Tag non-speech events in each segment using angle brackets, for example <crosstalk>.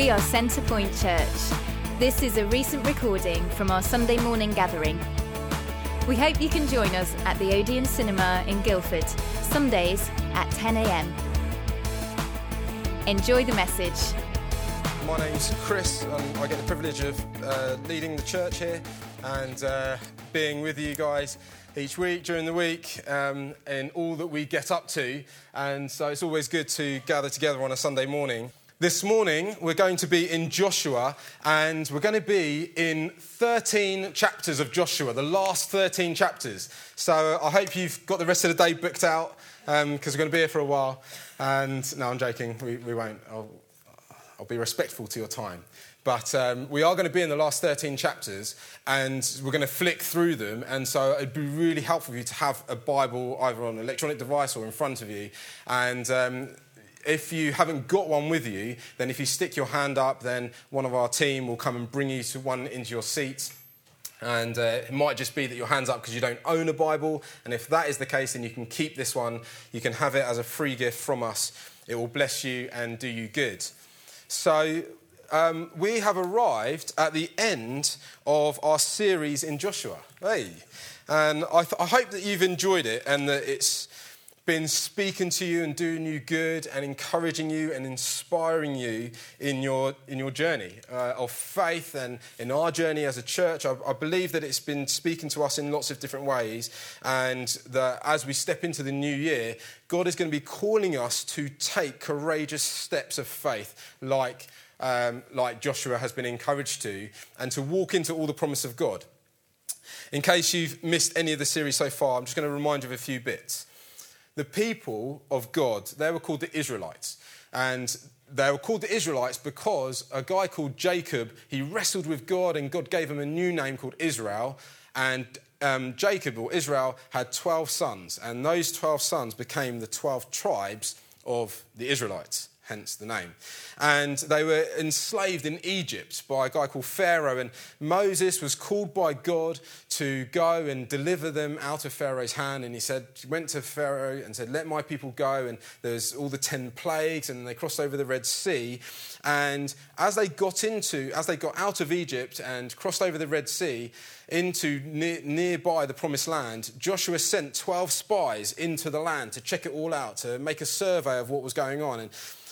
We are Centrepoint Church. This is a recent recording from our Sunday morning gathering. We hope you can join us at the Odeon Cinema in Guildford, Sundays at 10am. Enjoy the message. My name's Chris, and I get the privilege of uh, leading the church here and uh, being with you guys each week during the week um, in all that we get up to. And so it's always good to gather together on a Sunday morning. This morning, we're going to be in Joshua, and we're going to be in 13 chapters of Joshua, the last 13 chapters. So I hope you've got the rest of the day booked out, because um, we're going to be here for a while. And no, I'm joking, we, we won't. I'll, I'll be respectful to your time. But um, we are going to be in the last 13 chapters and we're going to flick through them. And so it'd be really helpful for you to have a Bible either on an electronic device or in front of you. And um, if you haven't got one with you, then if you stick your hand up, then one of our team will come and bring you to one into your seat. And uh, it might just be that your hand's up because you don't own a Bible. And if that is the case, then you can keep this one. You can have it as a free gift from us. It will bless you and do you good. So, um, we have arrived at the end of our series in Joshua. Hey. And I, th- I hope that you've enjoyed it and that it's been speaking to you and doing you good and encouraging you and inspiring you in your, in your journey uh, of faith and in our journey as a church. I, I, believe that it's been speaking to us in lots of different ways, and that as we step into the new year, God is going to be calling us to take courageous steps of faith like, um, like Joshua has been encouraged to, and to walk into all the promise of God. In case you've missed any of the series so far, I'm just going to remind you of a few bits the people of God, they were called the Israelites. And they were called the Israelites because a guy called Jacob, he wrestled with God and God gave him a new name called Israel. And um, Jacob or Israel had 12 sons, and those 12 sons became the 12 tribes of the Israelites hence the name. And they were enslaved in Egypt by a guy called Pharaoh. And Moses was called by God to go and deliver them out of Pharaoh's hand. And he said, went to Pharaoh and said, Let my people go. And there's all the 10 plagues, and they crossed over the Red Sea. And as they got into, as they got out of Egypt and crossed over the Red Sea into near, nearby the promised land, Joshua sent 12 spies into the land to check it all out, to make a survey of what was going on. And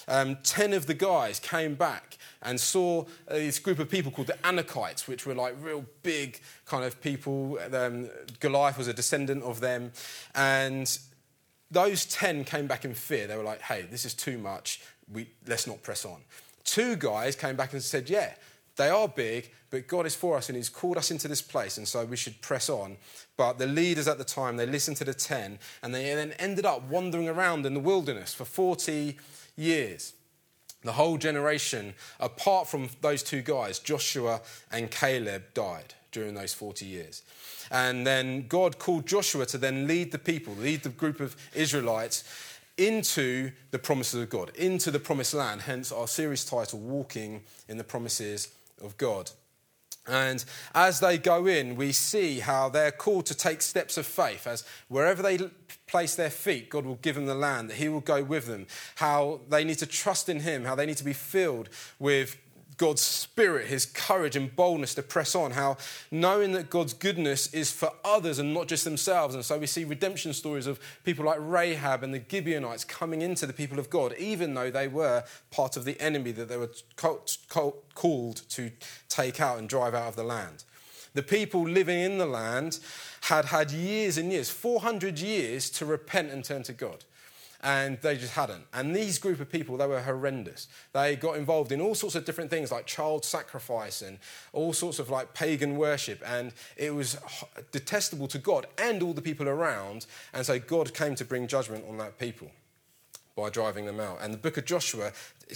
um, 10 of the guys came back and saw uh, this group of people called the Anakites, which were like real big kind of people. Um, Goliath was a descendant of them. And those 10 came back in fear. They were like, hey, this is too much. We, let's not press on. Two guys came back and said, yeah, they are big, but God is for us and He's called us into this place, and so we should press on. But the leaders at the time, they listened to the 10, and they then ended up wandering around in the wilderness for 40 years. The whole generation, apart from those two guys, Joshua and Caleb, died during those 40 years. And then God called Joshua to then lead the people, lead the group of Israelites into the promises of God, into the promised land, hence our series title, Walking in the Promises of God. And as they go in, we see how they're called to take steps of faith, as wherever they place their feet, God will give them the land, that He will go with them, how they need to trust in Him, how they need to be filled with God's spirit, his courage and boldness to press on, how knowing that God's goodness is for others and not just themselves. And so we see redemption stories of people like Rahab and the Gibeonites coming into the people of God, even though they were part of the enemy that they were called to take out and drive out of the land. The people living in the land had had years and years, 400 years, to repent and turn to God and they just hadn't. And these group of people, they were horrendous. They got involved in all sorts of different things like child sacrifice and all sorts of like pagan worship, and it was detestable to God and all the people around. And so God came to bring judgment on that people by driving them out. And the book of Joshua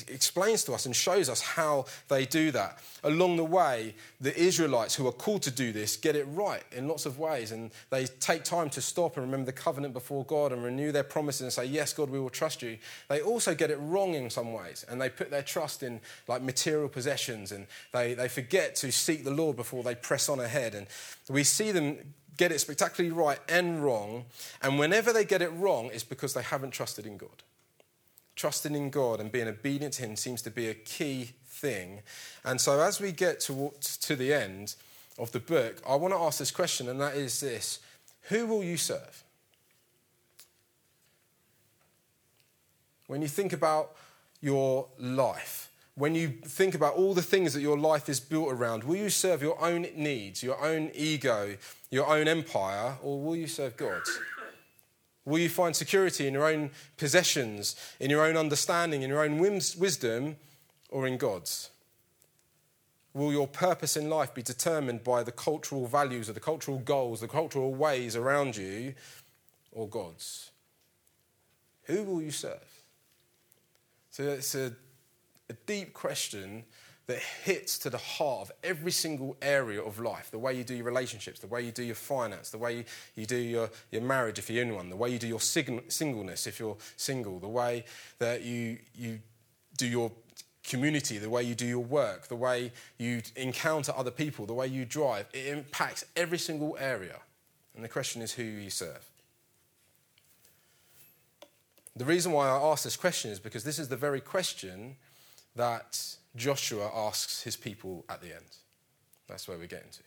explains to us and shows us how they do that. Along the way, the Israelites who are called to do this get it right in lots of ways, and they take time to stop and remember the covenant before God and renew their promises and say, Yes, God, we will trust you. They also get it wrong in some ways, and they put their trust in like material possessions, and they, they forget to seek the Lord before they press on ahead. And we see them get it spectacularly right and wrong, and whenever they get it wrong, it's because they haven't trusted in God. Trusting in God and being obedient to Him seems to be a key thing. And so, as we get to, to the end of the book, I want to ask this question, and that is this Who will you serve? When you think about your life, when you think about all the things that your life is built around, will you serve your own needs, your own ego, your own empire, or will you serve God? Will you find security in your own possessions, in your own understanding, in your own wisdom, or in God's? Will your purpose in life be determined by the cultural values or the cultural goals, the cultural ways around you, or God's? Who will you serve? So it's a a deep question that hits to the heart of every single area of life the way you do your relationships, the way you do your finance, the way you do your, your marriage if you're in one, the way you do your sing- singleness if you're single, the way that you, you do your community, the way you do your work, the way you encounter other people, the way you drive. It impacts every single area. And the question is who you serve. The reason why I ask this question is because this is the very question that Joshua asks his people at the end. That's where we're getting to.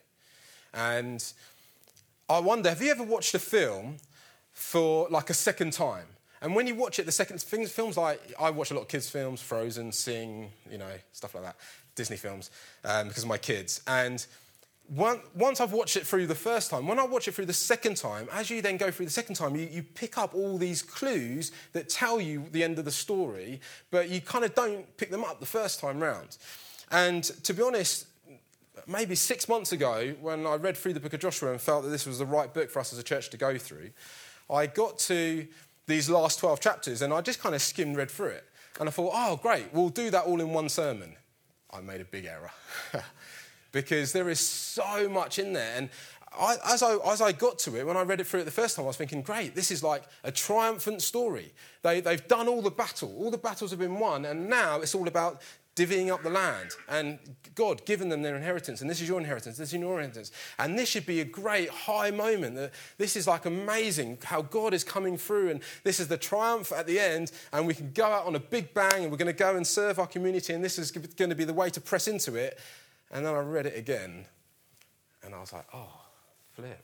And I wonder have you ever watched a film for like a second time? And when you watch it, the second things, films like I watch a lot of kids' films, Frozen, Sing, you know, stuff like that, Disney films, um, because of my kids. And once I've watched it through the first time, when I watch it through the second time, as you then go through the second time, you, you, pick up all these clues that tell you the end of the story, but you kind of don't pick them up the first time round. And to be honest, maybe six months ago, when I read through the book of Joshua and felt that this was the right book for us as a church to go through, I got to these last 12 chapters and I just kind of skimmed read through it. And I thought, oh, great, we'll do that all in one sermon. I made a big error. <laughs> because there is so much in there. And I, as, I, as I got to it, when I read it through it the first time, I was thinking, great, this is like a triumphant story. They, they've done all the battle, all the battles have been won, and now it's all about divvying up the land and God giving them their inheritance. And this is your inheritance, this is your inheritance. And this should be a great high moment. That this is like amazing how God is coming through, and this is the triumph at the end. And we can go out on a big bang, and we're going to go and serve our community, and this is going to be the way to press into it. And then I read it again, and I was like, oh, flip.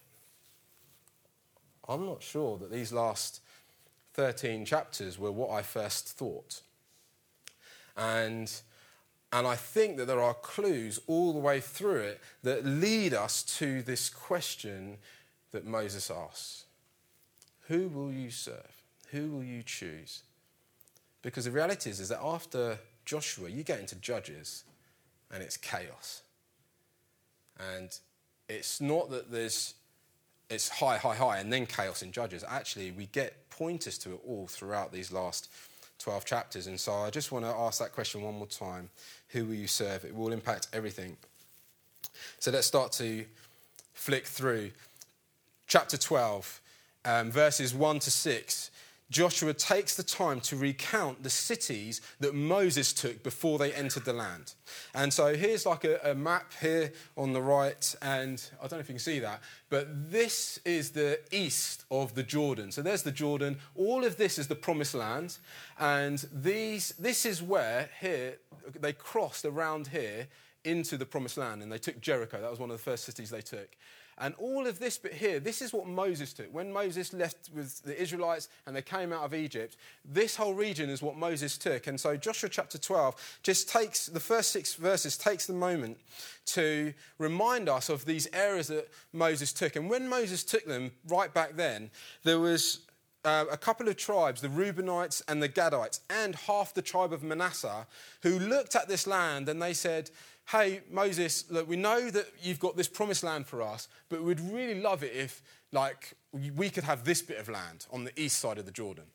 I'm not sure that these last 13 chapters were what I first thought. And, and I think that there are clues all the way through it that lead us to this question that Moses asks Who will you serve? Who will you choose? Because the reality is, is that after Joshua, you get into Judges, and it's chaos. And it's not that there's it's high, high, high, and then chaos in Judges. Actually, we get pointers to it all throughout these last 12 chapters. And so I just want to ask that question one more time Who will you serve? It will impact everything. So let's start to flick through. Chapter 12, um, verses 1 to 6 Joshua takes the time to recount the cities that Moses took before they entered the land. And so here's like a, a, map here on the right, and I don't know if you can see that, but this is the east of the Jordan. So there's the Jordan. All of this is the promised land. And these, this is where here they crossed around here into the promised land and they took Jericho. That was one of the first cities they took. And all of this bit here, this is what Moses took. When Moses left with the Israelites and they came out of Egypt, this whole region is what Moses took. And so Joshua chapter 12 just takes the first six verses, takes the moment to remind us of these areas that Moses took. And when Moses took them right back then, there was uh, a couple of tribes, the Reubenites and the Gadites, and half the tribe of Manasseh, who looked at this land and they said, hey, Moses, look, we know that you've got this promised land for us, but we'd really love it if, like, we could have this bit of land on the east side of the Jordan.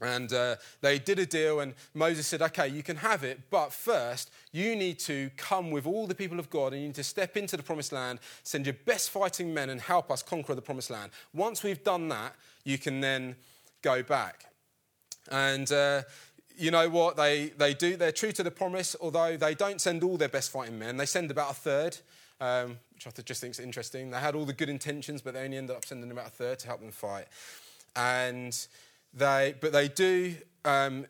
And uh, they did a deal, and Moses said, Okay, you can have it, but first, you need to come with all the people of God, and you need to step into the promised land, send your best fighting men, and help us conquer the promised land. Once we've done that, you can then go back. And uh, you know what? They, they do, they're true to the promise, although they don't send all their best fighting men. They send about a third, um, which I just think is interesting. They had all the good intentions, but they only ended up sending about a third to help them fight. And they, but they do um,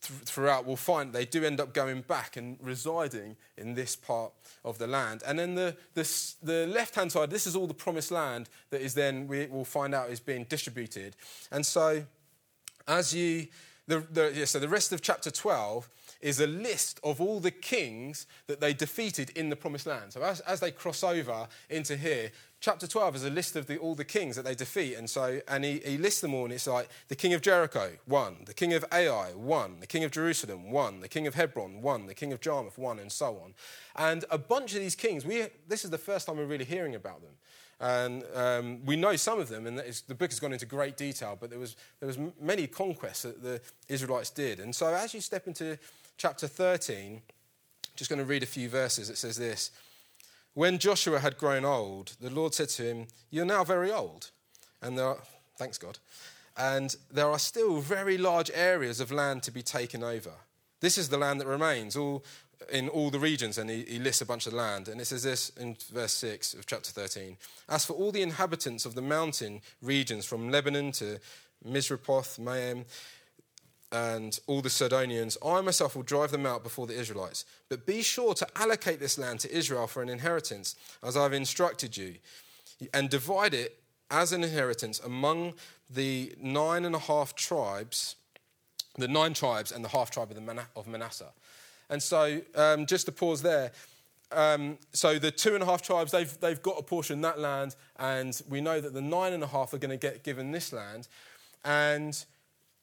th- throughout, we'll find they do end up going back and residing in this part of the land. And then the, the, the left hand side, this is all the promised land that is then, we will find out, is being distributed. And so, as you, the, the, yeah, so the rest of chapter 12 is a list of all the kings that they defeated in the promised land. So as, as they cross over into here, chapter 12 is a list of the, all the kings that they defeat. And so, and he, he lists them all, and it's like the king of Jericho, one, the king of Ai, one, the king of Jerusalem, one, the king of Hebron, one, the king of Jarmuth, one, and so on. And a bunch of these kings, we, this is the first time we're really hearing about them. And um, we know some of them, and the book has gone into great detail, but there was, there was many conquests that the Israelites did. And so as you step into chapter 13, just going to read a few verses. It says this When Joshua had grown old, the Lord said to him, You're now very old. And there are, thanks God, and there are still very large areas of land to be taken over. This is the land that remains, all in all the regions, and he, he, lists a bunch of land. And it says this in verse 6 of chapter 13 As for all the inhabitants of the mountain regions from Lebanon to Misrephoth, Maim, and all the Sidonians, I myself will drive them out before the Israelites. But be sure to allocate this land to Israel for an inheritance, as I've instructed you, and divide it as an inheritance among the nine and a half tribes, the nine tribes and the half tribe of, of Manasseh. And so, um, just to pause there, um, so the two and a half tribes, they've, they've got a portion of that land, and we know that the nine and a half are going to get given this land. And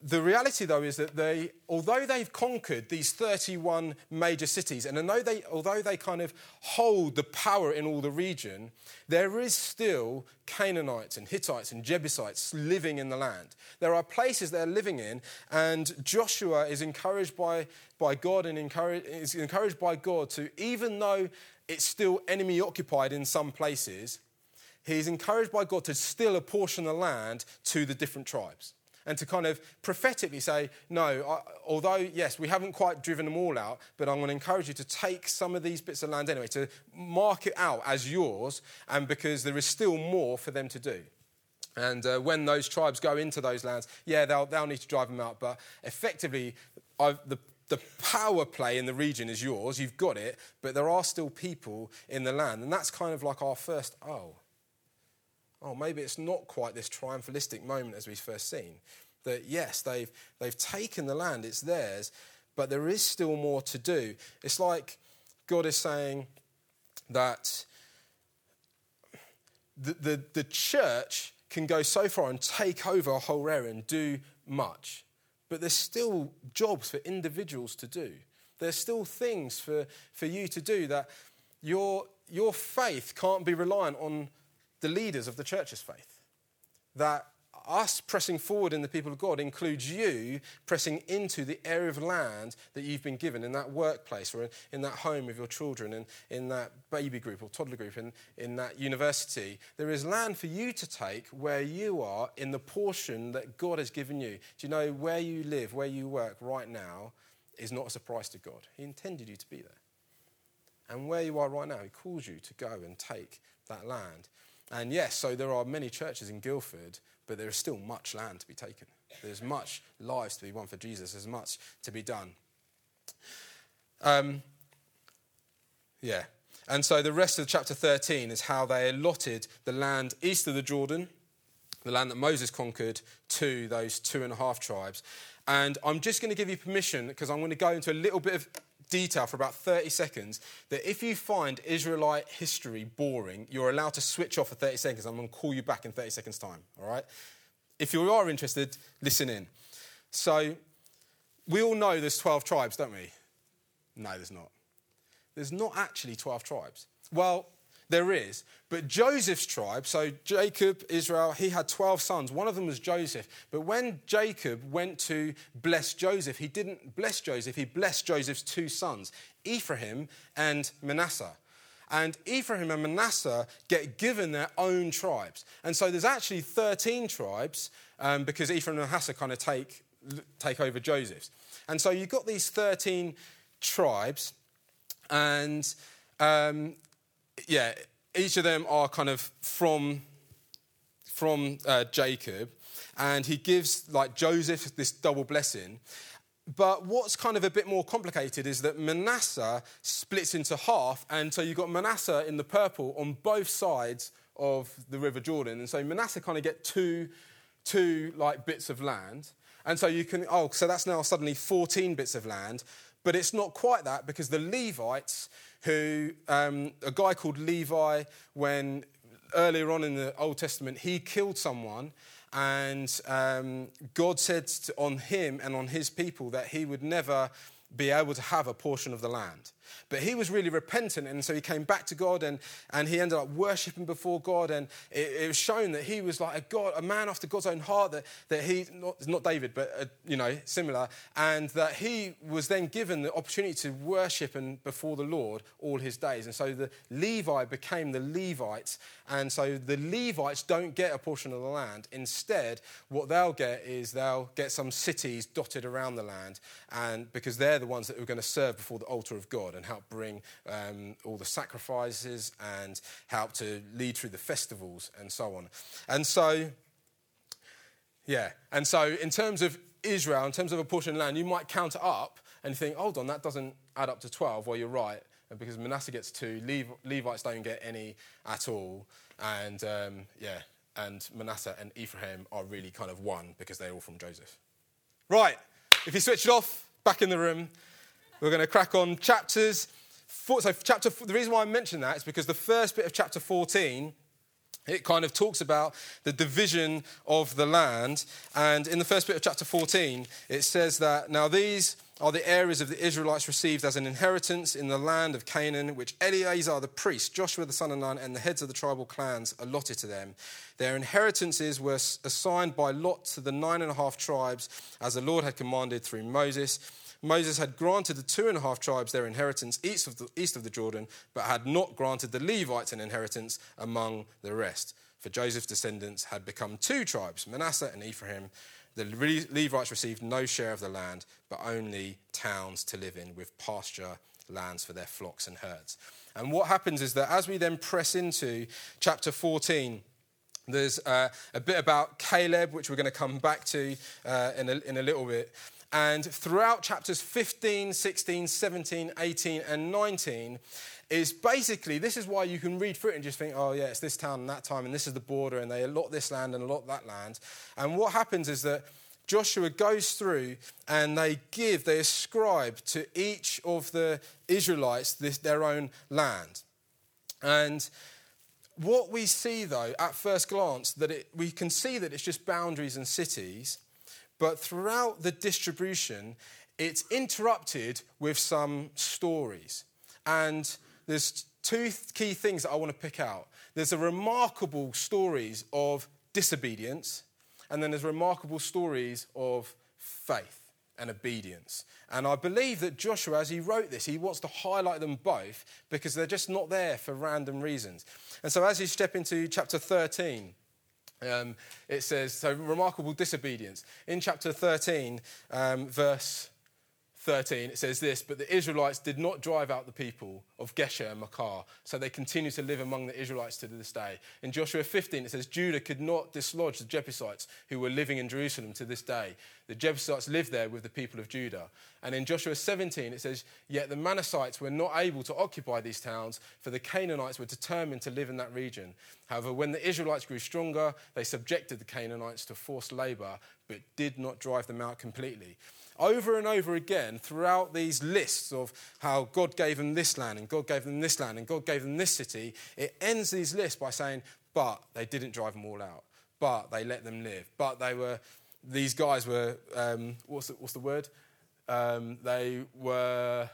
the reality, though, is that they, although they've conquered these 31 major cities, and although they, although they kind of hold the power in all the region, there is still Canaanites and Hittites and Jebusites living in the land. There are places they're living in, and Joshua is encouraged by, by God and encourage, is encouraged by God to, even though it's still enemy occupied in some places, he's encouraged by God to still apportion the land to the different tribes and to kind of prophetically say, no, I, although, yes, we haven't quite driven them all out, but I'm going to encourage you to take some of these bits of land anyway, to mark it out as yours, and because there is still more for them to do. And uh, when those tribes go into those lands, yeah, they'll, they'll need to drive them out, but effectively, I've, the, the power play in the region is yours, you've got it, but there are still people in the land. And that's kind of like our first, oh, oh, maybe it's not quite this triumphalistic moment as we've first seen. That yes, they've, they've taken the land, it's theirs, but there is still more to do. It's like God is saying that the, the, the church can go so far and take over a whole area and do much, but there's still jobs for individuals to do. There's still things for, for you to do that your, your faith can't be reliant on the leaders of the church's faith. That us pressing forward in the people of God includes you pressing into the area of land that you've been given in that workplace or in that home with your children and in that baby group or toddler group and in that university. There is land for you to take where you are in the portion that God has given you. Do you know where you live, where you work right now is not a surprise to God? He intended you to be there. And where you are right now, He calls you to go and take that land. And yes, so there are many churches in Guildford, but there is still much land to be taken. There's much lives to be won for Jesus. There's much to be done. Um, yeah. And so the rest of chapter 13 is how they allotted the land east of the Jordan, the land that Moses conquered, to those two and a half tribes. And I'm just going to give you permission because I'm going to go into a little bit of detail for about 30 seconds that if you find Israelite history boring, you're allowed to switch off for 30 seconds. I'm going to call you back in 30 seconds' time, all right? If you are interested, listen in. So, we all know there's 12 tribes, don't we? No, there's not. There's not actually 12 tribes. Well, there is. But Joseph's tribe, so Jacob, Israel, he had 12 sons. One of them was Joseph. But when Jacob went to bless Joseph, he didn't bless Joseph, he blessed Joseph's two sons, Ephraim and Manasseh. And Ephraim and Manasseh get given their own tribes. And so there's actually 13 tribes um, because Ephraim and Manasseh kind of take, take over Joseph's. And so you've got these 13 tribes, and um, yeah, each of them are kind of from, from uh, Jacob, and he gives like Joseph this double blessing. but what's kind of a bit more complicated is that Manasseh splits into half, and so you've got Manasseh in the purple on both sides of the River Jordan. And so Manasseh kind of get two, two like bits of land. And so you can, oh, so that's now suddenly 14 bits of land. But it's not quite that because the Levites, who, um, a guy called Levi, when earlier on in the Old Testament, he killed someone and um, God said on him and on his people that he would never be able to have a portion of the land. But he was really repentant, and so he came back to God and, and he ended up worshipping before God. And it, it was shown that he was like a God, a man after God's own heart, that, that he, not, not David, but uh, you know, similar, and that he was then given the opportunity to worship and before the Lord all his days. And so the Levi became the Levites, and so the Levites don't get a portion of the land. Instead, what they'll get is they'll get some cities dotted around the land, and because they're the ones that are going to serve before the altar of God and help bring um, all the sacrifices and help to lead through the festivals and so on. And so, yeah, and so in terms of Israel, in terms of a portion of land, you might count up and think, hold on, that doesn't add up to 12. Well, you're right, because Manasseh gets two, Levites don't get any at all. And um, yeah, and Manasseh and Ephraim are really kind of one because they're all from Joseph. Right, if you switch it off, back in the room, we're going to crack on chapters. Four, so, chapter, the reason why I mention that is because the first bit of chapter 14 it kind of talks about the division of the land. And in the first bit of chapter 14, it says that now these are the areas of the Israelites received as an inheritance in the land of Canaan, which Eleazar the priest, Joshua the son of Nun, and the heads of the tribal clans allotted to them. Their inheritances were assigned by lot to the nine and a half tribes, as the Lord had commanded through Moses. Moses had granted the two and a half tribes their inheritance east of, the, east of the Jordan, but had not granted the Levites an inheritance among the rest. For Joseph's descendants had become two tribes, Manasseh and Ephraim. The Levites received no share of the land, but only towns to live in with pasture lands for their flocks and herds. And what happens is that as we then press into chapter 14, there's uh, a bit about Caleb, which we're going to come back to uh, in, a, in a little bit. And throughout chapters 15, 16, 17, 18, and 19, is basically this is why you can read through it and just think, oh, yeah, it's this town and that time, and this is the border, and they allot this land and allot that land. And what happens is that Joshua goes through and they give, they ascribe to each of the Israelites this, their own land. And what we see, though, at first glance, that it, we can see that it's just boundaries and cities, but throughout the distribution, it's interrupted with some stories. And there's two key things that I want to pick out. There's a remarkable stories of disobedience, and then there's remarkable stories of faith and obedience. And I believe that Joshua, as he wrote this, he wants to highlight them both because they're just not there for random reasons. And so as you step into chapter 13, um, it says, so remarkable disobedience. In chapter 13, um, verse 13, it says this But the Israelites did not drive out the people of Geshur and Maachah, so they continue to live among the Israelites to this day. In Joshua 15, it says Judah could not dislodge the Jebusites who were living in Jerusalem to this day. The Jebusites lived there with the people of Judah. And in Joshua 17, it says, Yet the Manassites were not able to occupy these towns, for the Canaanites were determined to live in that region. However, when the Israelites grew stronger, they subjected the Canaanites to forced labor, but did not drive them out completely over and over again throughout these lists of how God gave them this land and God gave them this land and God gave them this city, it ends these lists by saying, but they didn't drive them all out, but they let them live, but they were, these guys were, um, what's, the, what's the word? Um, they were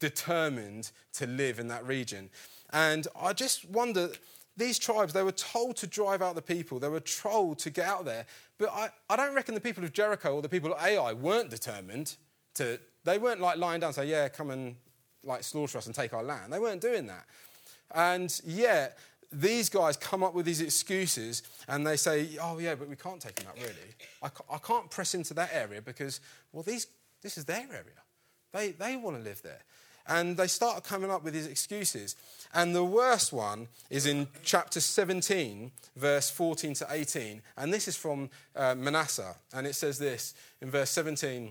determined to live in that region. And I just wonder these tribes, they were told to drive out the people, they were told to get out there. But I, I don't reckon the people of Jericho or the people of Ai weren't determined to, they weren't like lying down and say, yeah, come and like slaughter us and take our land. They weren't doing that. And yet, these guys come up with these excuses and they say, oh, yeah, but we can't take them out, really. I, I can't press into that area because, well, these, this is their area. They, they want to live there. And they start coming up with these excuses. And the worst one is in chapter 17, verse 14 to 18. And this is from uh, Manasseh. And it says this in verse 17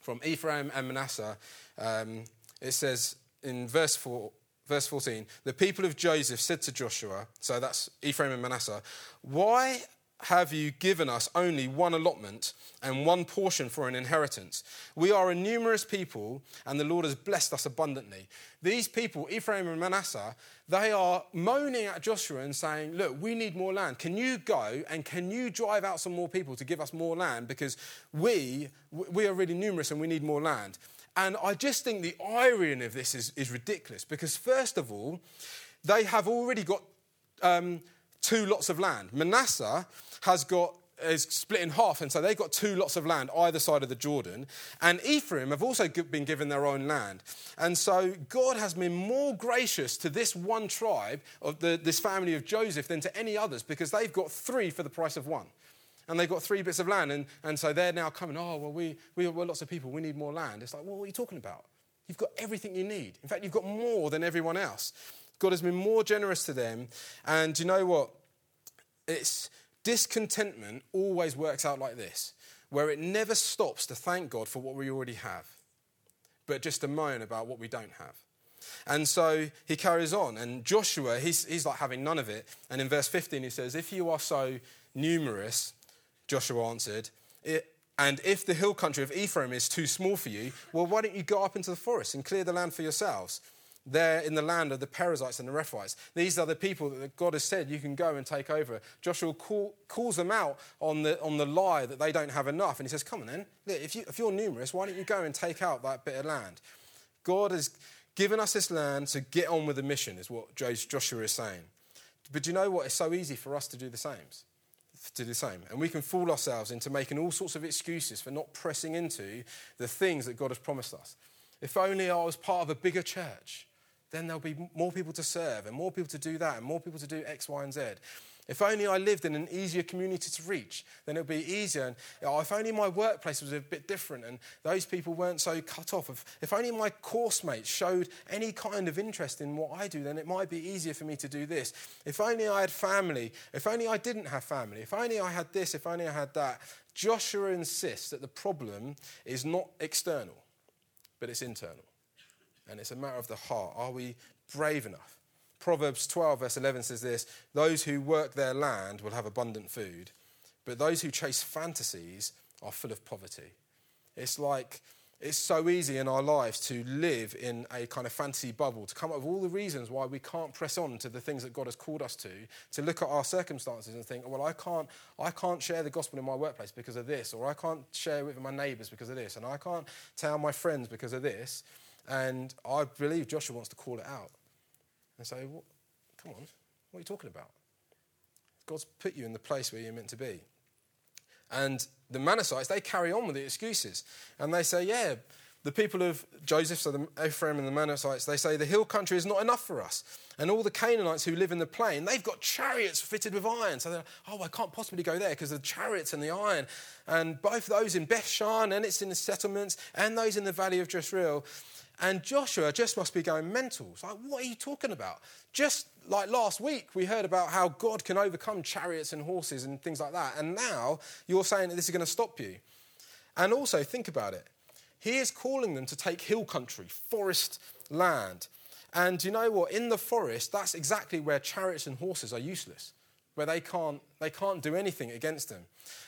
from Ephraim and Manasseh. Um, it says in verse 4, verse 14, the people of Joseph said to Joshua, so that's Ephraim and Manasseh, why have you given us only one allotment and one portion for an inheritance? We are a numerous people, and the Lord has blessed us abundantly. These people, Ephraim and Manasseh, they are moaning at Joshua and saying, Look, we need more land. Can you go and can you drive out some more people to give us more land? Because we, we are really numerous and we need more land. And I just think the irony of this is, is ridiculous because, first of all, they have already got um, two lots of land. Manasseh has got is split in half, and so they've got two lots of land either side of the Jordan. And Ephraim have also been given their own land. And so God has been more gracious to this one tribe of the, this family of Joseph than to any others because they've got three for the price of one. And they've got three bits of land, and, and so they're now coming, oh, well, we, we, we're lots of people, we need more land. It's like, well, what are you talking about? You've got everything you need. In fact, you've got more than everyone else. God has been more generous to them. And you know what? It's discontentment always works out like this, where it never stops to thank God for what we already have, but just to moan about what we don't have. And so he carries on, and Joshua, he's, he's like having none of it. And in verse 15, he says, If you are so numerous, Joshua answered, and if the hill country of Ephraim is too small for you, well, why don't you go up into the forest and clear the land for yourselves? There in the land of the Perizzites and the Rephaites. These are the people that God has said you can go and take over. Joshua call, calls them out on the, on the lie that they don't have enough. And he says, Come on then, if, you, if you're numerous, why don't you go and take out that bit of land? God has given us this land to get on with the mission, is what Joshua is saying. But do you know what? It's so easy for us to do the same to do the same. And we can fool ourselves into making all sorts of excuses for not pressing into the things that God has promised us. If only I was part of a bigger church, then there'll be more people to serve and more people to do that and more people to do X, Y, and Z. If only I lived in an easier community to reach, then it would be easier. And if only my workplace was a bit different and those people weren't so cut off. If, if only my course mates showed any kind of interest in what I do, then it might be easier for me to do this. If only I had family. If only I didn't have family. If only I had this. If only I had that. Joshua insists that the problem is not external, but it's internal. And it's a matter of the heart. Are we brave enough? Proverbs 12, verse 11 says this Those who work their land will have abundant food, but those who chase fantasies are full of poverty. It's like it's so easy in our lives to live in a kind of fantasy bubble, to come up with all the reasons why we can't press on to the things that God has called us to, to look at our circumstances and think, well, I can't, I can't share the gospel in my workplace because of this, or I can't share it with my neighbours because of this, and I can't tell my friends because of this. And I believe Joshua wants to call it out and say, well, come on, what are you talking about? God's put you in the place where you're meant to be. And the Manassites, they carry on with the excuses. And they say, yeah, the people of Joseph, so the Ephraim and the Manassites, they say the hill country is not enough for us. And all the Canaanites who live in the plain, they've got chariots fitted with iron. So they're, oh, I can't possibly go there because of the chariots and the iron. And both those in Bethshan and it's in the settlements and those in the valley of Jezreel, and Joshua just must be going mental. It's like, what are you talking about? Just like last week, we heard about how God can overcome chariots and horses and things like that. And now you're saying that this is going to stop you. And also, think about it. He is calling them to take hill country, forest land. And you know what? In the forest, that's exactly where chariots and horses are useless, where they can't, they can't do anything against them.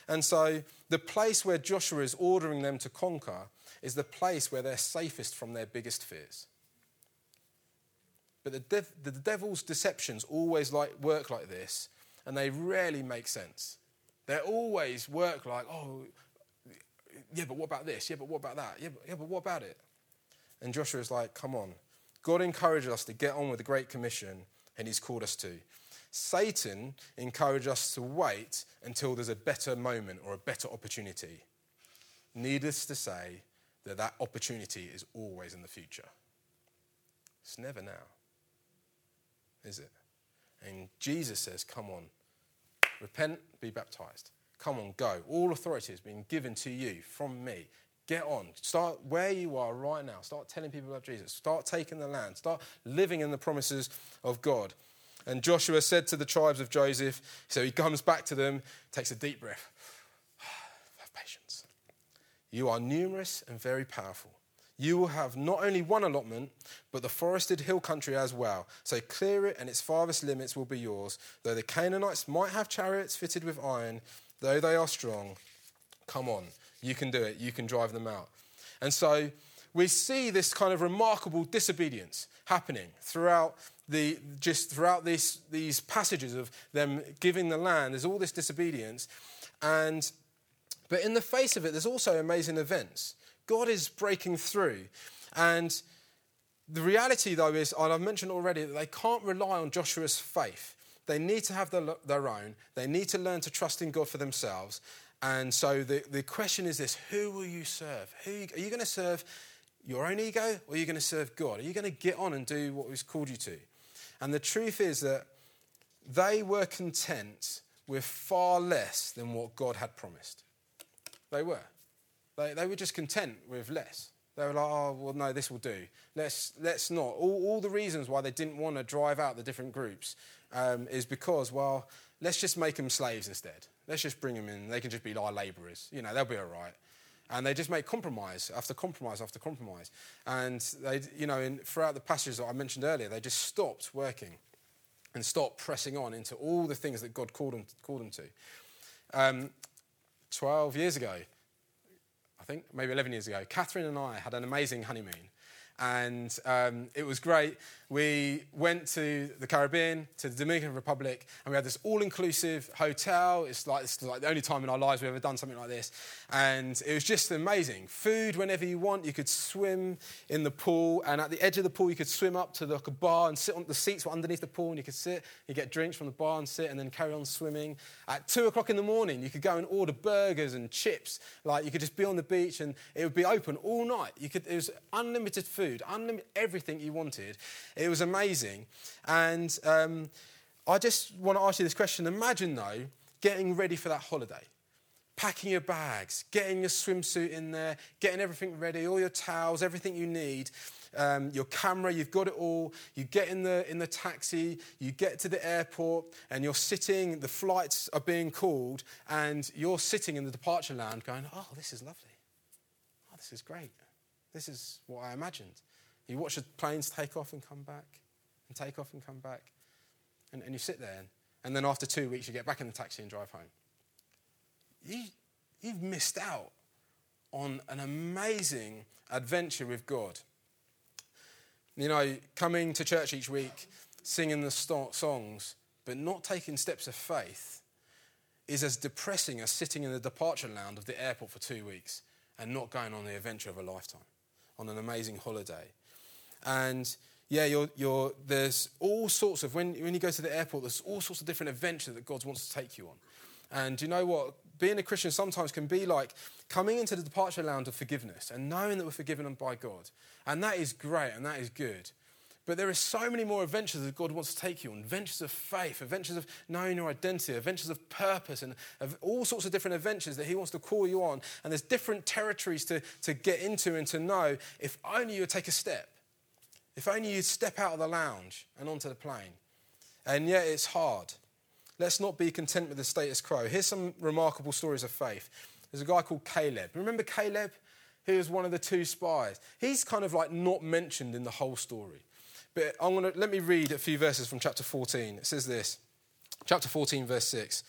And so, the place where Joshua is ordering them to conquer is the place where they're safest from their biggest fears. But the, dev- the devil's deceptions always like, work like this, and they rarely make sense. They always work like, oh, yeah, but what about this? Yeah, but what about that? Yeah, but, yeah, but what about it? And Joshua is like, come on. God encouraged us to get on with the Great Commission, and he's called us to. Satan encouraged us to wait until there's a better moment or a better opportunity. Needless to say, that that opportunity is always in the future. It's never now, is it? And Jesus says, Come on, repent, be baptized. Come on, go. All authority has been given to you from me. Get on. Start where you are right now. Start telling people about Jesus. Start taking the land. Start living in the promises of God. And Joshua said to the tribes of Joseph, so he comes back to them, takes a deep breath. You are numerous and very powerful. You will have not only one allotment, but the forested hill country as well. So clear it, and its farthest limits will be yours. Though the Canaanites might have chariots fitted with iron, though they are strong, come on, you can do it. You can drive them out. And so we see this kind of remarkable disobedience happening throughout the just throughout these these passages of them giving the land. There's all this disobedience, and but in the face of it, there's also amazing events. God is breaking through, and the reality though is, and I've mentioned already, that they can't rely on Joshua's faith. They need to have their, own. They need to learn to trust in God for themselves. And so the, the question is this who will you serve? Who, are you going to serve your own ego or are you going to serve God? Are you going to get on and do what He's called you to? And the truth is that they were content with far less than what God had promised. They were. They, they were just content with less. They were like, oh, well, no, this will do. Let's, let's not. All, all the reasons why they didn't want to drive out the different groups um, is because, well, let's just make them slaves instead. Let's just bring them in. They can just be our labourers. You know, they'll be all right. And they just make compromise after compromise after compromise. And they, you know, in, throughout the passages that I mentioned earlier, they just stopped working and stopped pressing on into all the things that God called them, called them to. Um, 12 years ago, I think, maybe 11 years ago, Catherine and I had an amazing honeymoon. And um, it was great we went to the Caribbean, to the Dominican Republic, and we had this all inclusive hotel. It's like, it's like the only time in our lives we've ever done something like this. And it was just amazing. Food whenever you want. You could swim in the pool, and at the edge of the pool, you could swim up to the, like a bar and sit on the seats were underneath the pool, and you could sit, you get drinks from the bar and sit, and then carry on swimming. At two o'clock in the morning, you could go and order burgers and chips. Like you could just be on the beach, and it would be open all night. You could, it was unlimited food, unlimited everything you wanted. It was amazing. And um, I just want to ask you this question. Imagine, though, getting ready for that holiday. Packing your bags, getting your swimsuit in there, getting everything ready, all your towels, everything you need, um, your camera, you've got it all. You get in the, in the taxi, you get to the airport, and you're sitting, the flights are being called, and you're sitting in the departure lounge going, Oh, this is lovely. Oh, this is great. This is what I imagined. You watch the planes take off and come back, and take off and come back. And, and you sit there, and, and then after two weeks, you get back in the taxi and drive home. You, you've missed out on an amazing adventure with God. You know, coming to church each week, singing the songs, but not taking steps of faith is as depressing as sitting in the departure lounge of the airport for two weeks and not going on the adventure of a lifetime, on an amazing holiday. And yeah, you're, you're, there's all sorts of, when, when you go to the airport, there's all sorts of different adventures that God wants to take you on. And you know what? Being a Christian sometimes can be like coming into the departure lounge of forgiveness and knowing that we're forgiven by God. And that is great and that is good. But there are so many more adventures that God wants to take you on adventures of faith, adventures of knowing your identity, adventures of purpose, and of all sorts of different adventures that He wants to call you on. And there's different territories to, to get into and to know if only you would take a step. If only you'd step out of the lounge and onto the plane. And yet it's hard. Let's not be content with the status quo. Here's some remarkable stories of faith. There's a guy called Caleb. Remember Caleb? He was one of the two spies. He's kind of like not mentioned in the whole story. But I'm gonna let me read a few verses from chapter 14. It says this. Chapter 14, verse 6.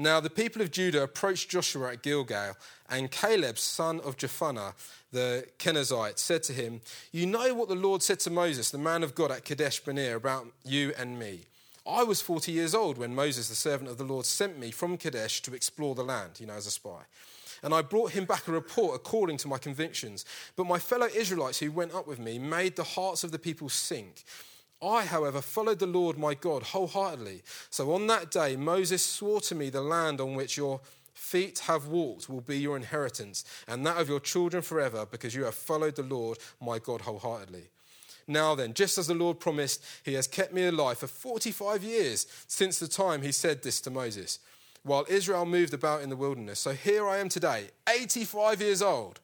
Now the people of Judah approached Joshua at Gilgal, and Caleb, son of Jephunneh, the Kenizzite, said to him, You know what the Lord said to Moses, the man of God at Kadesh Barnea, about you and me. I was 40 years old when Moses, the servant of the Lord, sent me from Kadesh to explore the land, you know, as a spy. And I brought him back a report according to my convictions. But my fellow Israelites who went up with me made the hearts of the people sink. I, however, followed the Lord my God wholeheartedly. So on that day, Moses swore to me the land on which your feet have walked will be your inheritance, and that of your children forever, because you have followed the Lord my God wholeheartedly. Now then, just as the Lord promised, he has kept me alive for 45 years since the time he said this to Moses, while Israel moved about in the wilderness. So here I am today, 85 years old,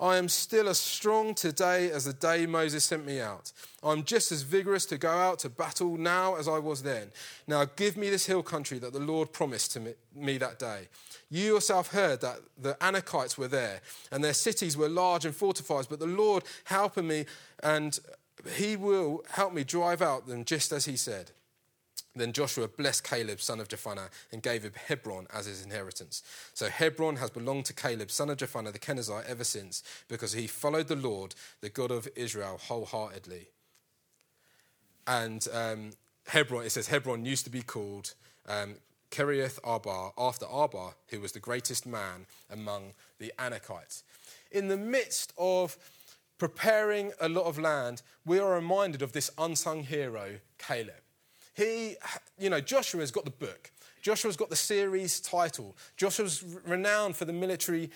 I am still as strong today as the day Moses sent me out. I'm just as vigorous to go out to battle now as I was then. Now give me this hill country that the Lord promised to me that day. You yourself heard that the Anakites were there, and their cities were large and fortified, but the Lord helping me, and he will help me drive out them just as he said. Then Joshua blessed Caleb, son of Jephunneh, and gave him Hebron as his inheritance. So Hebron has belonged to Caleb, son of Jephunneh, the Kenizzite, ever since, because he followed the Lord, the God of Israel, wholeheartedly. And um, Hebron, it says Hebron used to be called um, Kiriath Arba, after Arba, who was the greatest man among the Anakites. In the midst of preparing a lot of land, we are reminded of this unsung hero, Caleb. He, you know, Joshua's got the book. Joshua's got the series title. Joshua's renowned for the military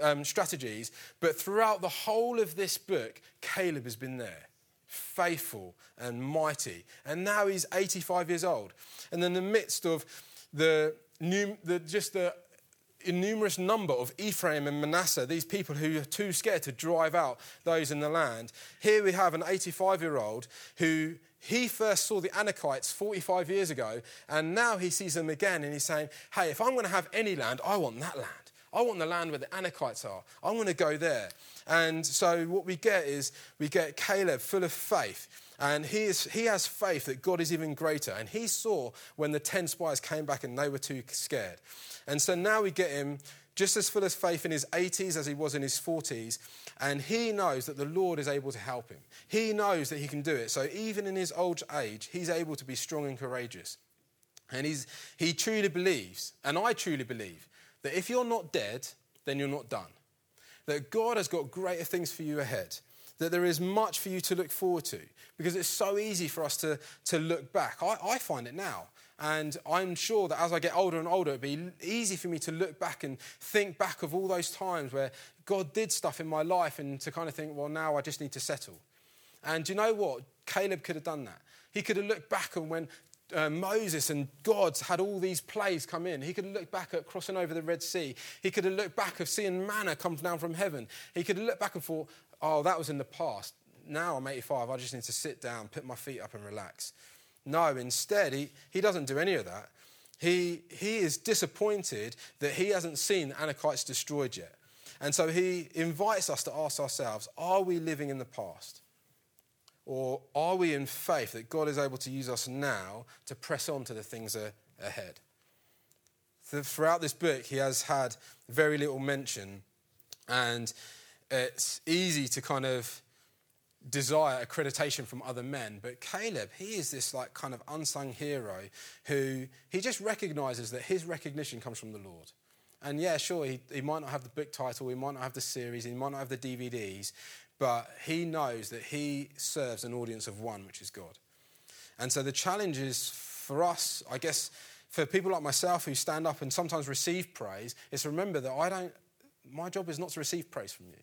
um, strategies, but throughout the whole of this book, Caleb has been there, faithful and mighty. And now he's 85 years old. And in the midst of the, the just the innumerous number of Ephraim and Manasseh, these people who are too scared to drive out those in the land, here we have an 85 year old who he first saw the Anakites 45 years ago, and now he sees them again, and he's saying, Hey, if I'm going to have any land, I want that land. I want the land where the Anakites are. I'm going to go there. And so what we get is we get Caleb full of faith. And he, is, he has faith that God is even greater. And he saw when the 10 spies came back and they were too scared. And so now we get him just as full of faith in his 80s as he was in his 40s. And he knows that the Lord is able to help him. He knows that he can do it. So even in his old age, he's able to be strong and courageous. And he's, he truly believes, and I truly believe, that if you're not dead, then you're not done. That God has got greater things for you ahead. That there is much for you to look forward to. Because it's so easy for us to, to look back. I, I find it now. And I'm sure that as I get older and older, it'll be easy for me to look back and think back of all those times where God did stuff in my life and to kind of think, well, now I just need to settle. And do you know what? Caleb could have done that. He could have looked back and when uh, Moses and God had all these plays come in. He could have looked back at crossing over the Red Sea. He could have looked back at seeing manna come down from heaven. He could have looked back and thought, oh, that was in the past. Now I'm 85. I just need to sit down, put my feet up, and relax. No, instead, he, he doesn't do any of that. He, he is disappointed that he hasn't seen Anakites destroyed yet. And so he invites us to ask ourselves are we living in the past? Or are we in faith that God is able to use us now to press on to the things ahead? Throughout this book, he has had very little mention, and it's easy to kind of desire accreditation from other men. But Caleb, he is this like kind of unsung hero who he just recognizes that his recognition comes from the Lord. And yeah, sure, he, he might not have the book title, he might not have the series, he might not have the DVDs, but he knows that he serves an audience of one, which is God. And so the challenge is for us, I guess, for people like myself who stand up and sometimes receive praise, is to remember that I don't, my job is not to receive praise from you.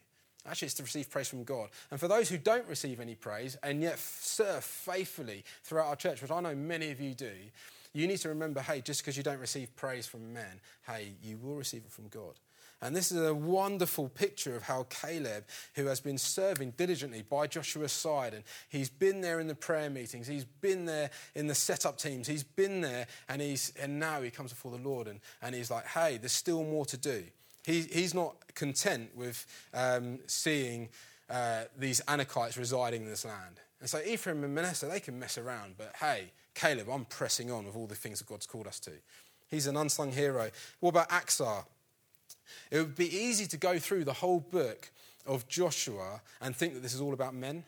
Actually, it's to receive praise from God. And for those who don't receive any praise and yet serve faithfully throughout our church, which I know many of you do, you need to remember hey, just because you don't receive praise from men, hey, you will receive it from God. And this is a wonderful picture of how Caleb, who has been serving diligently by Joshua's side, and he's been there in the prayer meetings, he's been there in the setup teams, he's been there, and, he's, and now he comes before the Lord and, and he's like, hey, there's still more to do. He, he's not content with um, seeing uh, these Anakites residing in this land. And so Ephraim and Manasseh, they can mess around, but hey, Caleb, I'm pressing on with all the things that God's called us to. He's an unsung hero. What about Achsah? It would be easy to go through the whole book of Joshua and think that this is all about men,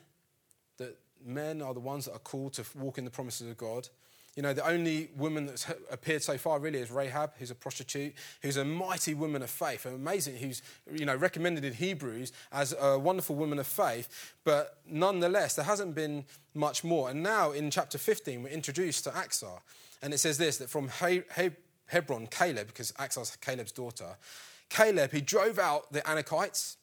that men are the ones that are called to walk in the promises of God. You know, the only woman that's appeared so far really is Rahab, who's a prostitute, who's a mighty woman of faith, amazing, who's, you know, recommended in Hebrews as a wonderful woman of faith. But nonetheless, there hasn't been much more. And now in chapter 15, we're introduced to Achsah. And it says this that from he- he- Hebron, Caleb, because Achsah's Caleb's daughter, Caleb, he drove out the Anakites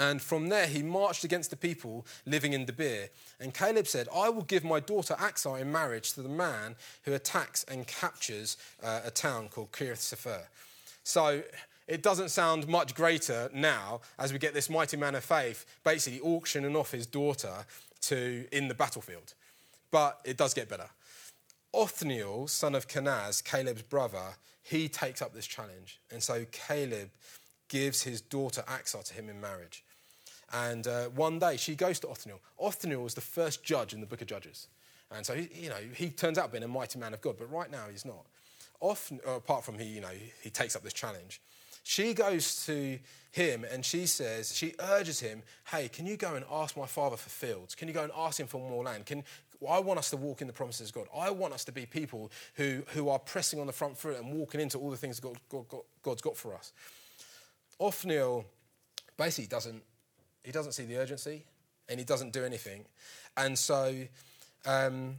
and from there, he marched against the people living in Debir. And Caleb said, I will give my daughter Achsah in marriage to the man who attacks and captures uh, a town called Kiriath Sepher. So it doesn't sound much greater now as we get this mighty man of faith basically auctioning off his daughter to in the battlefield. But it does get better. Othniel, son of Kenaz, Caleb's brother, he takes up this challenge. And so Caleb gives his daughter Achsah to him in marriage. And uh, one day she goes to Othniel. Othniel was the first judge in the book of Judges. And so, he, you know, he turns out being a mighty man of God, but right now he's not. Often, apart from he, you know, he takes up this challenge. She goes to him and she says, she urges him, hey, can you go and ask my father for fields? Can you go and ask him for more land? Can, I want us to walk in the promises of God. I want us to be people who, who are pressing on the front foot and walking into all the things God, God, God, God's got for us. Othniel basically doesn't, he doesn't see the urgency and he doesn't do anything. And so um,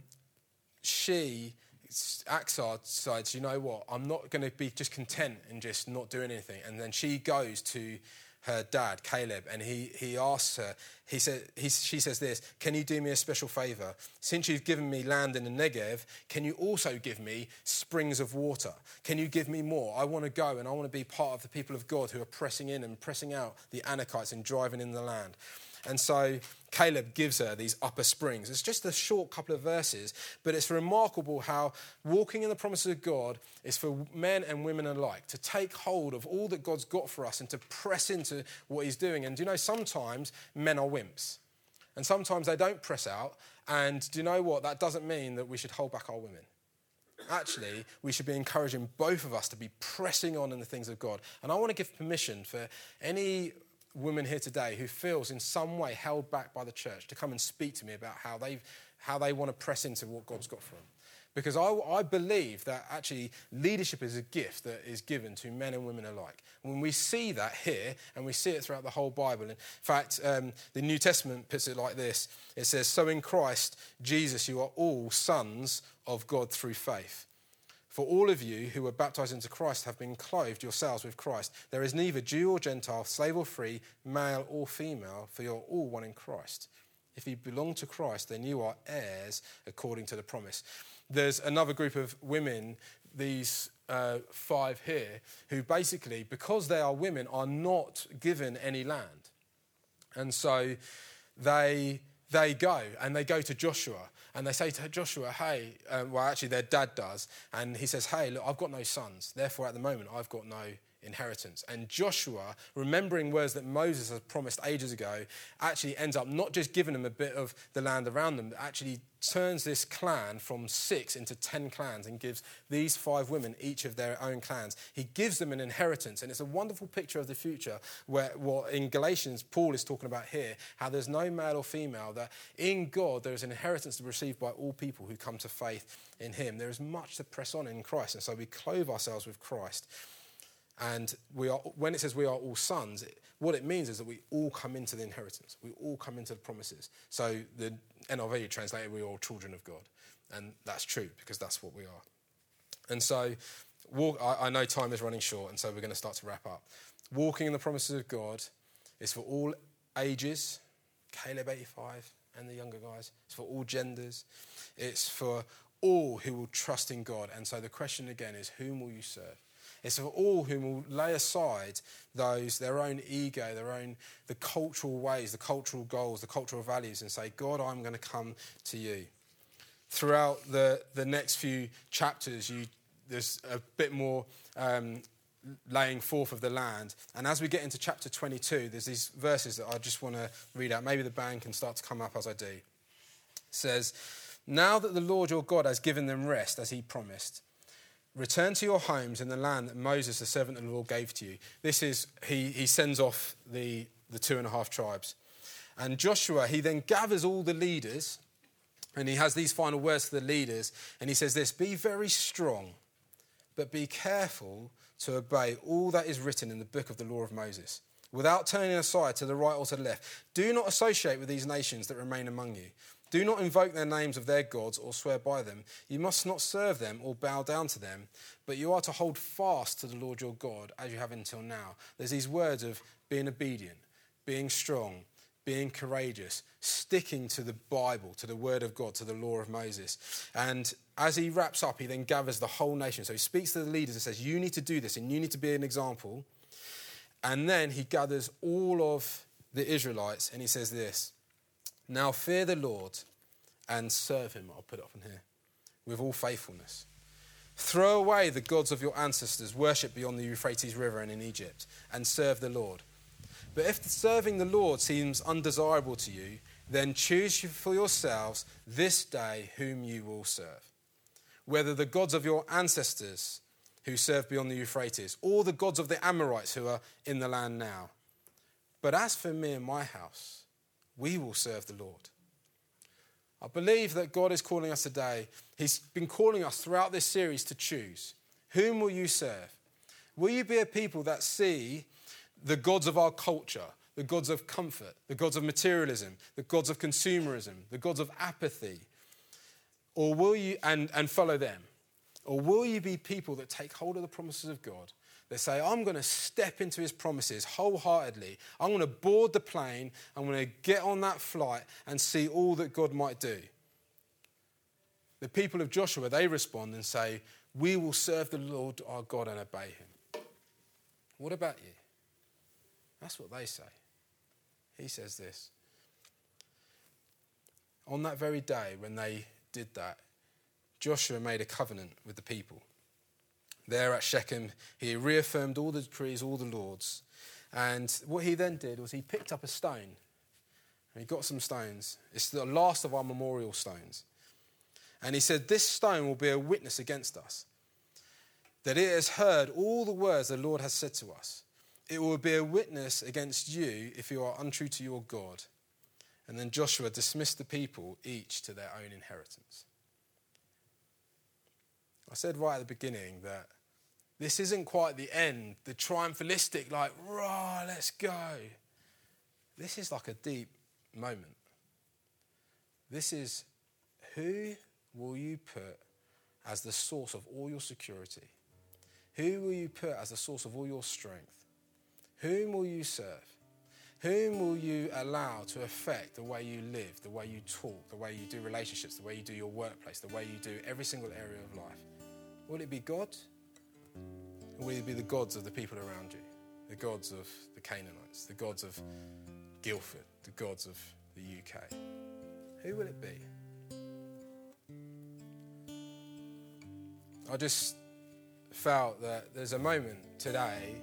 she, Achsah, decides, you know what, I'm not going to be just content and just not doing anything. And then she goes to her dad, Caleb, and he, he asks her, he said, he, she says this, Can you do me a special favor? Since you've given me land in the Negev, can you also give me springs of water? Can you give me more? I want to go and I want to be part of the people of God who are pressing in and pressing out the Anakites and driving in the land. And so Caleb gives her these upper springs. It's just a short couple of verses, but it's remarkable how walking in the promises of God is for men and women alike to take hold of all that God's got for us and to press into what He's doing. And do you know, sometimes men are wimps. And sometimes they don't press out. And do you know what? That doesn't mean that we should hold back our women. Actually, we should be encouraging both of us to be pressing on in the things of God. And I want to give permission for any woman here today who feels in some way held back by the church to come and speak to me about how, they how they want to press into what God's got for them. Because I, I, believe that actually leadership is a gift that is given to men and women alike. When we see that here, and we see it throughout the whole Bible, in fact, um, the New Testament puts it like this it says, So in Christ Jesus, you are all sons of God through faith. For all of you who were baptized into Christ have been clothed yourselves with Christ. There is neither Jew or Gentile, slave or free, male or female, for you're all one in Christ. If you belong to Christ, then you are heirs according to the promise. There's another group of women, these uh, five here, who basically, because they are women, are not given any land. And so they, they go and they go to Joshua and they say to Joshua, hey, um, well, actually, their dad does. And he says, hey, look, I've got no sons. Therefore, at the moment, I've got no inheritance. And Joshua, remembering words that Moses has promised ages ago, actually ends up not just giving them a bit of the land around them, but actually turns this clan from six into ten clans and gives these five women each of their own clans. He gives them an inheritance. And it's a wonderful picture of the future where what in Galatians Paul is talking about here, how there's no male or female, that in God there is an inheritance to be received by all people who come to faith in him. There is much to press on in Christ. And so we clothe ourselves with Christ. And we are, when it says we are all sons, what it means is that we all come into the inheritance. We all come into the promises. So the NIV translated, we're all children of God. And that's true because that's what we are. And so walk, I, I know time is running short, and so we're going to start to wrap up. Walking in the promises of God is for all ages, Caleb 85 and the younger guys. It's for all genders. It's for all who will trust in God. And so the question again is whom will you serve? It's for all whom will lay aside those, their own ego, their own, the cultural ways, the cultural goals, the cultural values, and say, God, I'm going to come to you. Throughout the, the next few chapters, you, there's a bit more um, laying forth of the land. And as we get into chapter 22, there's these verses that I just want to read out. Maybe the band can start to come up as I do. It says, Now that the Lord your God has given them rest as he promised, Return to your homes in the land that Moses, the servant of the Lord, gave to you. This is, he, he sends off the, the two and a half tribes. And Joshua, he then gathers all the leaders and he has these final words to the leaders. And he says this Be very strong, but be careful to obey all that is written in the book of the law of Moses, without turning aside to the right or to the left. Do not associate with these nations that remain among you do not invoke their names of their gods or swear by them. You must not serve them or bow down to them, but you are to hold fast to the Lord your God as you have until now. There's these words of being obedient, being strong, being courageous, sticking to the Bible, to the Word of God, to the law of Moses. And as he wraps up, he then gathers the whole nation. So he speaks to the leaders and says, You need to do this and you need to be an example. And then he gathers all of the Israelites and he says this Now fear the Lord and serve him. I'll put it up in here with all faithfulness. Throw away the gods of your ancestors, worship beyond the Euphrates River and in Egypt, and serve the Lord. But if serving the Lord seems undesirable to you, then choose for yourselves this day whom you will serve. Whether the gods of your ancestors who served beyond the Euphrates, or the gods of the Amorites who are in the land now. But as for me and my house, we will serve the Lord. I believe that God is calling us today. He's been calling us throughout this series to choose. Whom will you serve? Will you be a people that see the gods of our culture, the gods of comfort, the gods of materialism, the gods of consumerism, the gods of apathy, or will you and, and follow them? Or will you be people that take hold of the promises of God? They say, I'm going to step into his promises wholeheartedly. I'm going to board the plane. I'm going to get on that flight and see all that God might do. The people of Joshua, they respond and say, We will serve the Lord our God and obey him. What about you? That's what they say. He says this. On that very day when they did that, Joshua made a covenant with the people. There at Shechem, he reaffirmed all the decrees, all the laws. And what he then did was he picked up a stone. he got some stones. It's the last of our memorial stones. And he said, This stone will be a witness against us, that it has heard all the words the Lord has said to us. It will be a witness against you if you are untrue to your God. And then Joshua dismissed the people, each to their own inheritance. I said right at the beginning that this isn't quite the end, the triumphalistic, like, rah, let's go. This is like a deep moment. This is who will you put as the source of all your security? Who will you put as the source of all your strength? Whom will you serve? Whom will you allow to affect the way you live, the way you talk, the way you do relationships, the way you do your workplace, the way you do every single area of life? Will it be God? Or will it be the gods of the people around you? The gods of the Canaanites, the gods of Guildford, the gods of the UK? Who will it be? I just felt that there's a moment today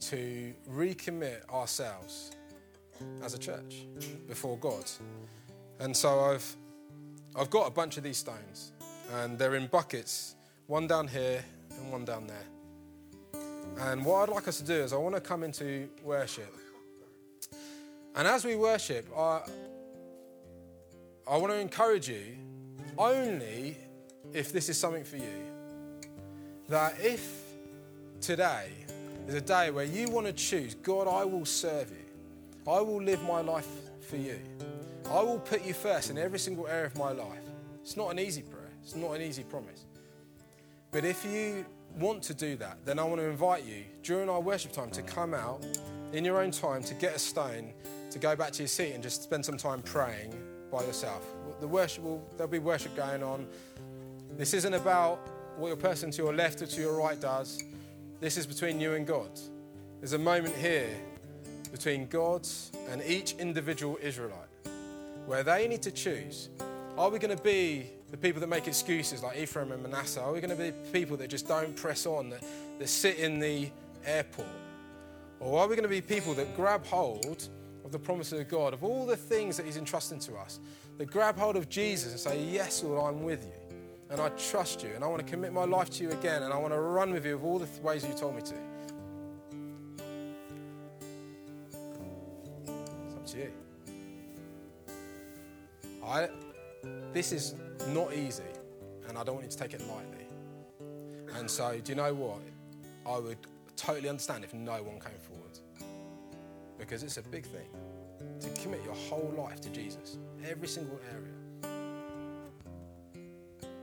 to recommit ourselves as a church before God. And so I've, I've got a bunch of these stones, and they're in buckets one down here and one down there. And what I'd like us to do is, I want to come into worship. And as we worship, I, I want to encourage you, only if this is something for you, that if today is a day where you want to choose, God, I will serve you, I will live my life for you, I will put you first in every single area of my life. It's not an easy prayer, it's not an easy promise. But if you want to do that, then I want to invite you during our worship time to come out in your own time to get a stone, to go back to your seat and just spend some time praying by yourself. The worship will, there'll be worship going on. This isn't about what your person to your left or to your right does. This is between you and God. There's a moment here between God and each individual Israelite where they need to choose. Are we going to be the people that make excuses like Ephraim and Manasseh? Are we going to be people that just don't press on, that, that sit in the airport? Or are we going to be people that grab hold of the promises of God, of all the things that He's entrusting to us, that grab hold of Jesus and say, Yes, Lord, I'm with you. And I trust you. And I want to commit my life to you again. And I want to run with you of all the ways you told me to. It's up to you. I, this is not easy, and I don't want you to take it lightly. And so, do you know what? I would totally understand if no one came forward. Because it's a big thing to commit your whole life to Jesus, every single area.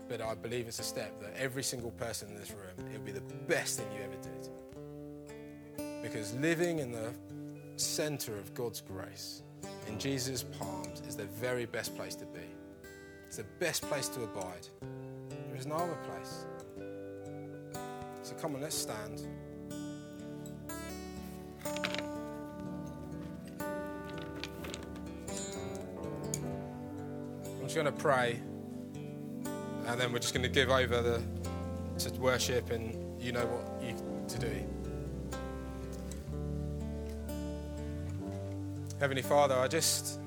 But I believe it's a step that every single person in this room, it'll be the best thing you ever did. Because living in the center of God's grace, in Jesus' palms, is the very best place to be. It's the best place to abide. There is no other place. So come on, let's stand. I'm just going to pray, and then we're just going to give over the, to worship, and you know what you to do. Heavenly Father, I just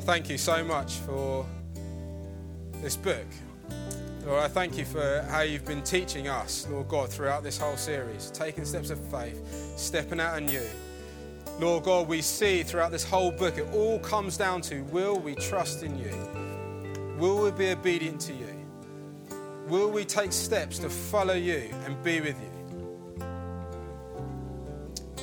thank you so much for this book. Lord, I thank you for how you've been teaching us, Lord God, throughout this whole series, taking steps of faith, stepping out on you. Lord God, we see throughout this whole book, it all comes down to will we trust in you? Will we be obedient to you? Will we take steps to follow you and be with you?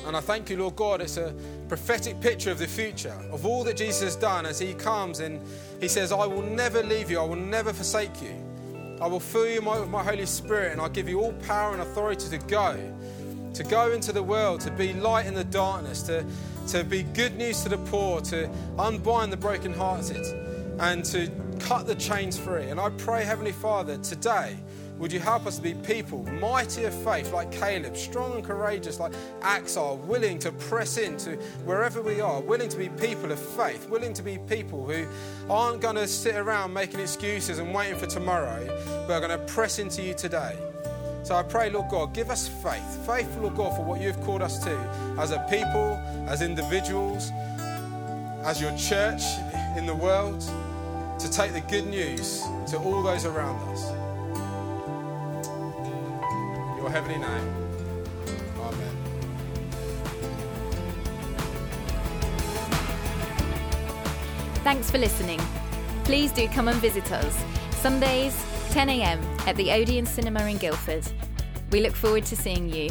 And I thank you, Lord God, it's a prophetic picture of the future, of all that Jesus has done as he comes and he says, I will never leave you, I will never forsake you. I will fill you with my Holy Spirit, and I'll give you all power and authority to go, to go into the world, to be light in the darkness, to, to be good news to the poor, to unbind the brokenhearted, and to cut the chains free. And I pray, Heavenly Father, today, would you help us to be people mighty of faith like Caleb, strong and courageous like Achsah, willing to press into wherever we are, willing to be people of faith, willing to be people who aren't going to sit around making excuses and waiting for tomorrow, but are going to press into you today. So I pray, Lord God, give us faith. Faith, Lord God, for what you've called us to as a people, as individuals, as your church in the world, to take the good news to all those around us your heavenly name. Amen. Thanks for listening. Please do come and visit us. Sundays, 10am at the Odeon Cinema in Guildford. We look forward to seeing you.